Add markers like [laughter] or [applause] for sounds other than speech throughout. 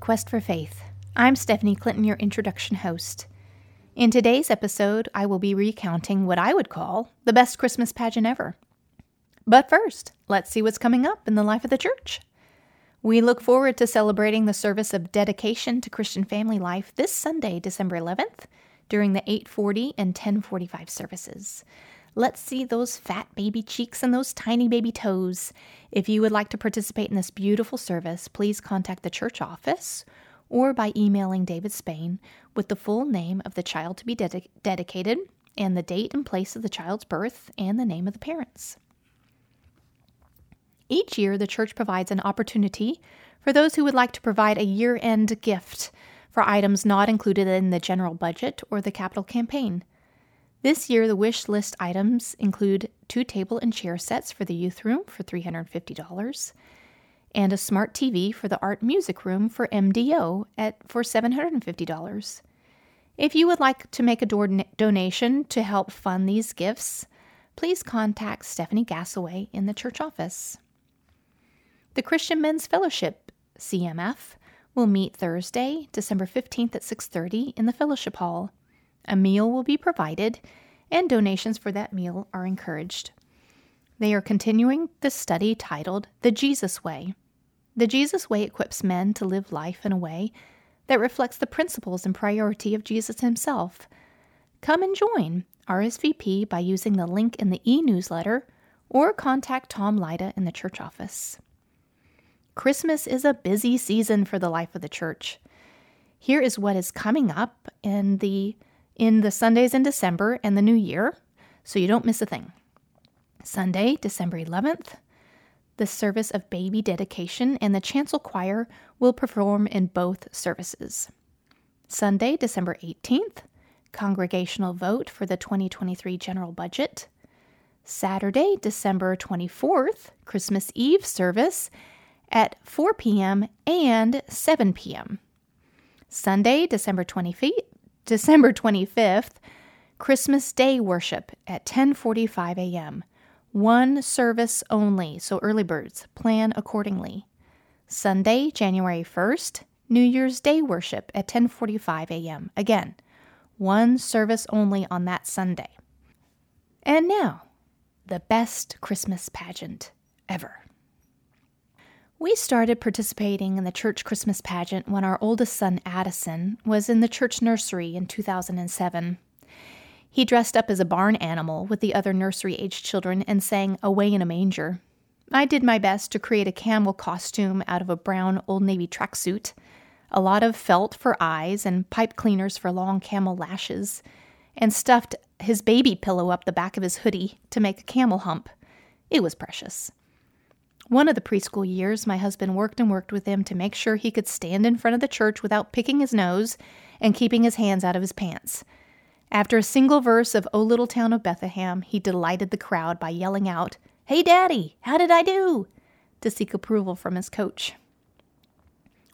Quest for Faith. I'm Stephanie Clinton, your introduction host. In today's episode, I will be recounting what I would call the best Christmas pageant ever. But first, let's see what's coming up in the life of the church. We look forward to celebrating the service of dedication to Christian family life this Sunday, December 11th, during the 8:40 and 10:45 services. Let's see those fat baby cheeks and those tiny baby toes. If you would like to participate in this beautiful service, please contact the church office or by emailing David Spain with the full name of the child to be ded- dedicated and the date and place of the child's birth and the name of the parents. Each year, the church provides an opportunity for those who would like to provide a year end gift for items not included in the general budget or the capital campaign. This year, the wish list items include two table and chair sets for the youth room for $350 and a smart TV for the art music room for MDO at for $750. If you would like to make a do- donation to help fund these gifts, please contact Stephanie Gassaway in the church office. The Christian Men's Fellowship, CMF, will meet Thursday, December 15th at 6:30 in the fellowship hall. A meal will be provided, and donations for that meal are encouraged. They are continuing the study titled The Jesus Way. The Jesus Way equips men to live life in a way that reflects the principles and priority of Jesus himself. Come and join RSVP by using the link in the e newsletter or contact Tom Lida in the church office. Christmas is a busy season for the life of the church. Here is what is coming up in the in the Sundays in December and the New Year, so you don't miss a thing. Sunday, December 11th, the service of baby dedication and the chancel choir will perform in both services. Sunday, December 18th, congregational vote for the 2023 general budget. Saturday, December 24th, Christmas Eve service at 4 p.m. and 7 p.m. Sunday, December 25th, December 25th, Christmas Day worship at 10:45 a.m. One service only, so early birds plan accordingly. Sunday, January 1st, New Year's Day worship at 10:45 a.m. Again, one service only on that Sunday. And now, the best Christmas pageant ever. We started participating in the church Christmas pageant when our oldest son, Addison, was in the church nursery in 2007. He dressed up as a barn animal with the other nursery aged children and sang Away in a Manger. I did my best to create a camel costume out of a brown Old Navy tracksuit, a lot of felt for eyes and pipe cleaners for long camel lashes, and stuffed his baby pillow up the back of his hoodie to make a camel hump. It was precious. One of the preschool years, my husband worked and worked with him to make sure he could stand in front of the church without picking his nose and keeping his hands out of his pants. After a single verse of O Little Town of Bethlehem, he delighted the crowd by yelling out, Hey, Daddy, how did I do? to seek approval from his coach.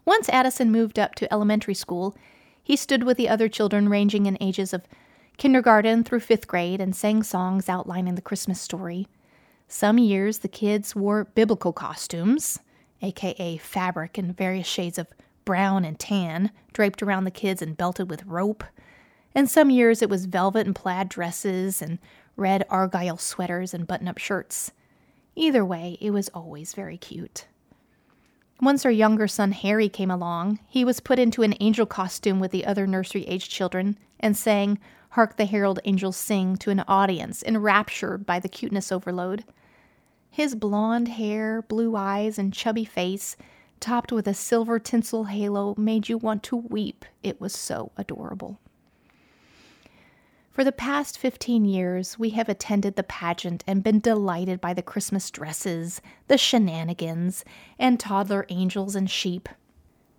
Once Addison moved up to elementary school, he stood with the other children ranging in ages of kindergarten through fifth grade and sang songs outlining the Christmas story. Some years the kids wore biblical costumes, aka fabric in various shades of brown and tan, draped around the kids and belted with rope. And some years it was velvet and plaid dresses and red argyle sweaters and button up shirts. Either way, it was always very cute. Once our younger son Harry came along, he was put into an angel costume with the other nursery aged children and sang Hark the Herald Angels Sing to an audience enraptured by the cuteness overload. His blonde hair, blue eyes, and chubby face, topped with a silver tinsel halo, made you want to weep. It was so adorable. For the past 15 years, we have attended the pageant and been delighted by the Christmas dresses, the shenanigans, and toddler angels and sheep.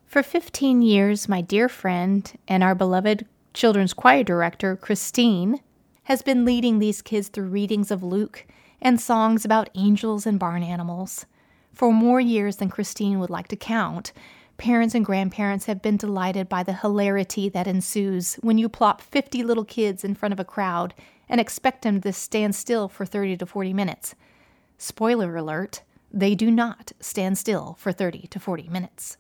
For 15 years, my dear friend and our beloved children's choir director, Christine, has been leading these kids through readings of Luke and songs about angels and barn animals. For more years than Christine would like to count, parents and grandparents have been delighted by the hilarity that ensues when you plop 50 little kids in front of a crowd and expect them to stand still for 30 to 40 minutes. Spoiler alert, they do not stand still for 30 to 40 minutes.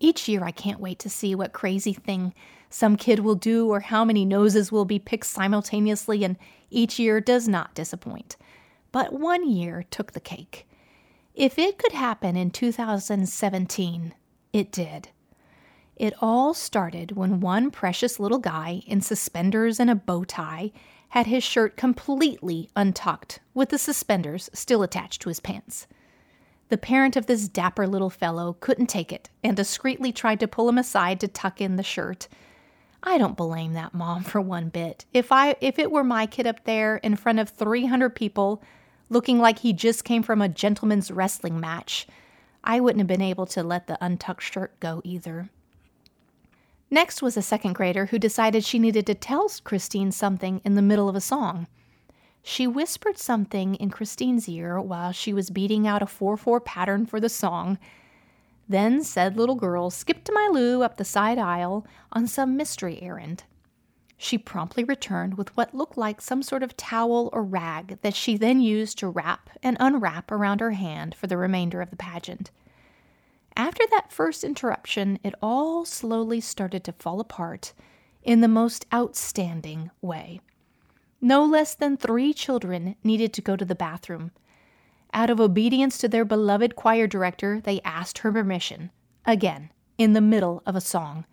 Each year, I can't wait to see what crazy thing some kid will do or how many noses will be picked simultaneously, and each year does not disappoint. But one year took the cake. If it could happen in 2017, it did. It all started when one precious little guy in suspenders and a bow tie had his shirt completely untucked, with the suspenders still attached to his pants. The parent of this dapper little fellow couldn't take it and discreetly tried to pull him aside to tuck in the shirt. I don't blame that mom [laughs] for one bit. If I if it were my kid up there in front of 300 people looking like he just came from a gentleman's wrestling match, I wouldn't have been able to let the untucked shirt go either. Next was a second grader who decided she needed to tell Christine something in the middle of a song. She whispered something in Christine's ear while she was beating out a 4 4 pattern for the song. Then said little girl skipped to my Lou up the side aisle on some mystery errand. She promptly returned with what looked like some sort of towel or rag that she then used to wrap and unwrap around her hand for the remainder of the pageant. After that first interruption, it all slowly started to fall apart in the most outstanding way. No less than three children needed to go to the bathroom. Out of obedience to their beloved choir director, they asked her permission. Again, in the middle of a song.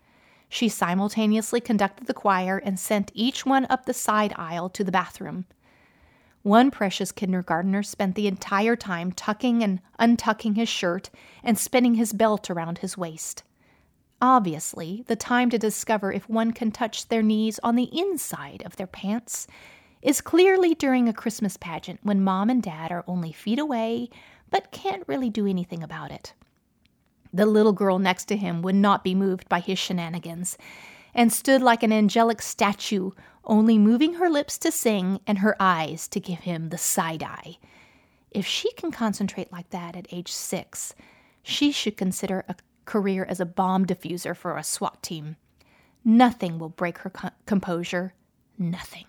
She simultaneously conducted the choir and sent each one up the side aisle to the bathroom. One precious kindergartner spent the entire time tucking and untucking his shirt and spinning his belt around his waist. Obviously, the time to discover if one can touch their knees on the inside of their pants is clearly during a Christmas pageant when mom and dad are only feet away but can't really do anything about it. The little girl next to him would not be moved by his shenanigans and stood like an angelic statue, only moving her lips to sing and her eyes to give him the side eye. If she can concentrate like that at age six, she should consider a career as a bomb diffuser for a SWAT team. Nothing will break her co- composure. Nothing.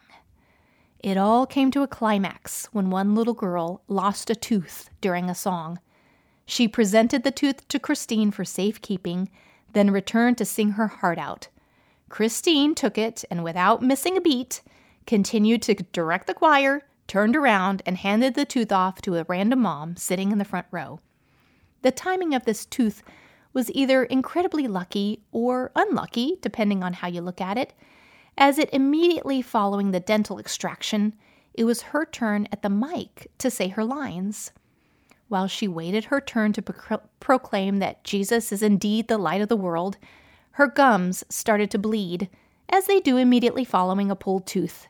It all came to a climax when one little girl lost a tooth during a song. She presented the tooth to Christine for safekeeping, then returned to sing her heart out. Christine took it and, without missing a beat, continued to direct the choir, turned around, and handed the tooth off to a random mom sitting in the front row. The timing of this tooth was either incredibly lucky or unlucky, depending on how you look at it as it immediately following the dental extraction, it was her turn at the mic to say her lines. While she waited her turn to pro- proclaim that Jesus is indeed the light of the world, her gums started to bleed, as they do immediately following a pulled tooth.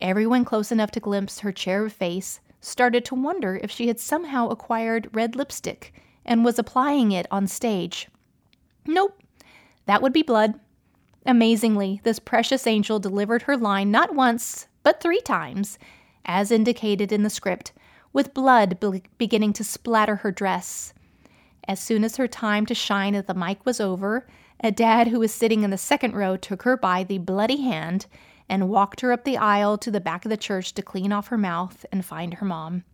Everyone close enough to glimpse her cherub face started to wonder if she had somehow acquired red lipstick and was applying it on stage. Nope, that would be blood. Amazingly, this precious angel delivered her line not once, but three times, as indicated in the script, with blood be- beginning to splatter her dress. As soon as her time to shine at the mic was over, a dad who was sitting in the second row took her by the bloody hand and walked her up the aisle to the back of the church to clean off her mouth and find her mom.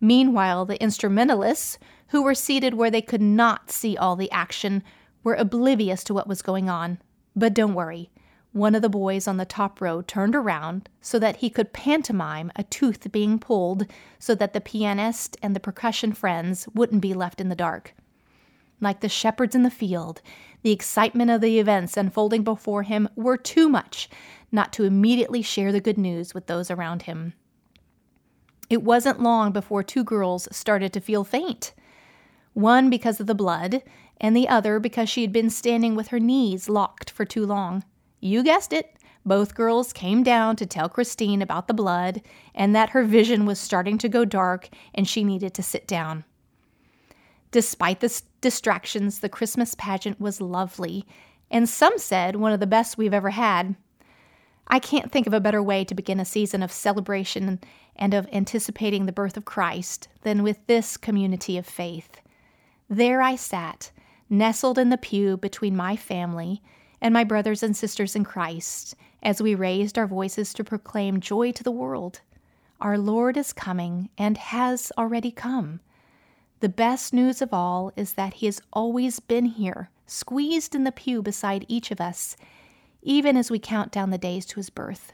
Meanwhile, the instrumentalists, who were seated where they could not see all the action, were oblivious to what was going on. But don't worry. One of the boys on the top row turned around so that he could pantomime a tooth being pulled so that the pianist and the percussion friends wouldn't be left in the dark. Like the shepherds in the field, the excitement of the events unfolding before him were too much not to immediately share the good news with those around him. It wasn't long before two girls started to feel faint. One because of the blood, and the other because she had been standing with her knees locked for too long. You guessed it. Both girls came down to tell Christine about the blood and that her vision was starting to go dark and she needed to sit down. Despite the distractions, the Christmas pageant was lovely, and some said one of the best we've ever had. I can't think of a better way to begin a season of celebration and of anticipating the birth of Christ than with this community of faith. There I sat, nestled in the pew between my family and my brothers and sisters in Christ, as we raised our voices to proclaim joy to the world. Our Lord is coming and has already come. The best news of all is that He has always been here squeezed in the pew beside each of us, even as we count down the days to his birth.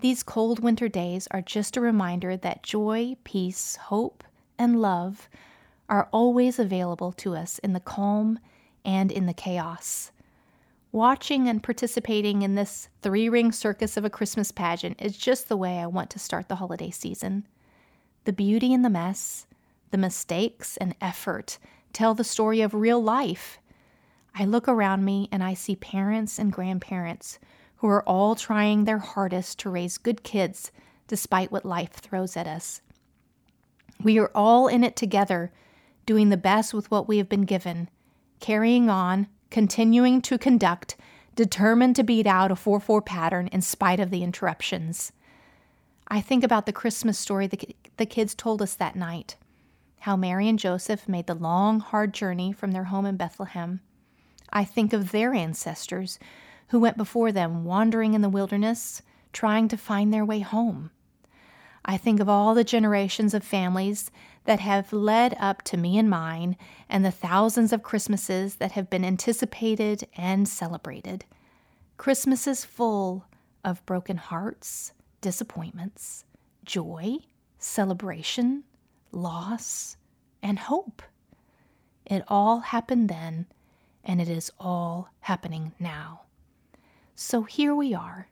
These cold winter days are just a reminder that joy, peace, hope, and love are always available to us in the calm and in the chaos. Watching and participating in this three ring circus of a Christmas pageant is just the way I want to start the holiday season. The beauty in the mess, the mistakes and effort tell the story of real life. I look around me and I see parents and grandparents who are all trying their hardest to raise good kids despite what life throws at us. We are all in it together, doing the best with what we have been given, carrying on, continuing to conduct, determined to beat out a 4 4 pattern in spite of the interruptions. I think about the Christmas story the, the kids told us that night how Mary and Joseph made the long, hard journey from their home in Bethlehem. I think of their ancestors who went before them, wandering in the wilderness, trying to find their way home. I think of all the generations of families that have led up to me and mine, and the thousands of Christmases that have been anticipated and celebrated. Christmases full of broken hearts, disappointments, joy, celebration, loss, and hope. It all happened then, and it is all happening now. So here we are,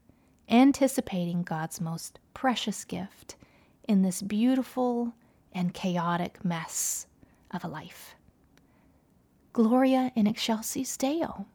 anticipating God's most precious gift in this beautiful and chaotic mess of a life. Gloria in excelsis Deo.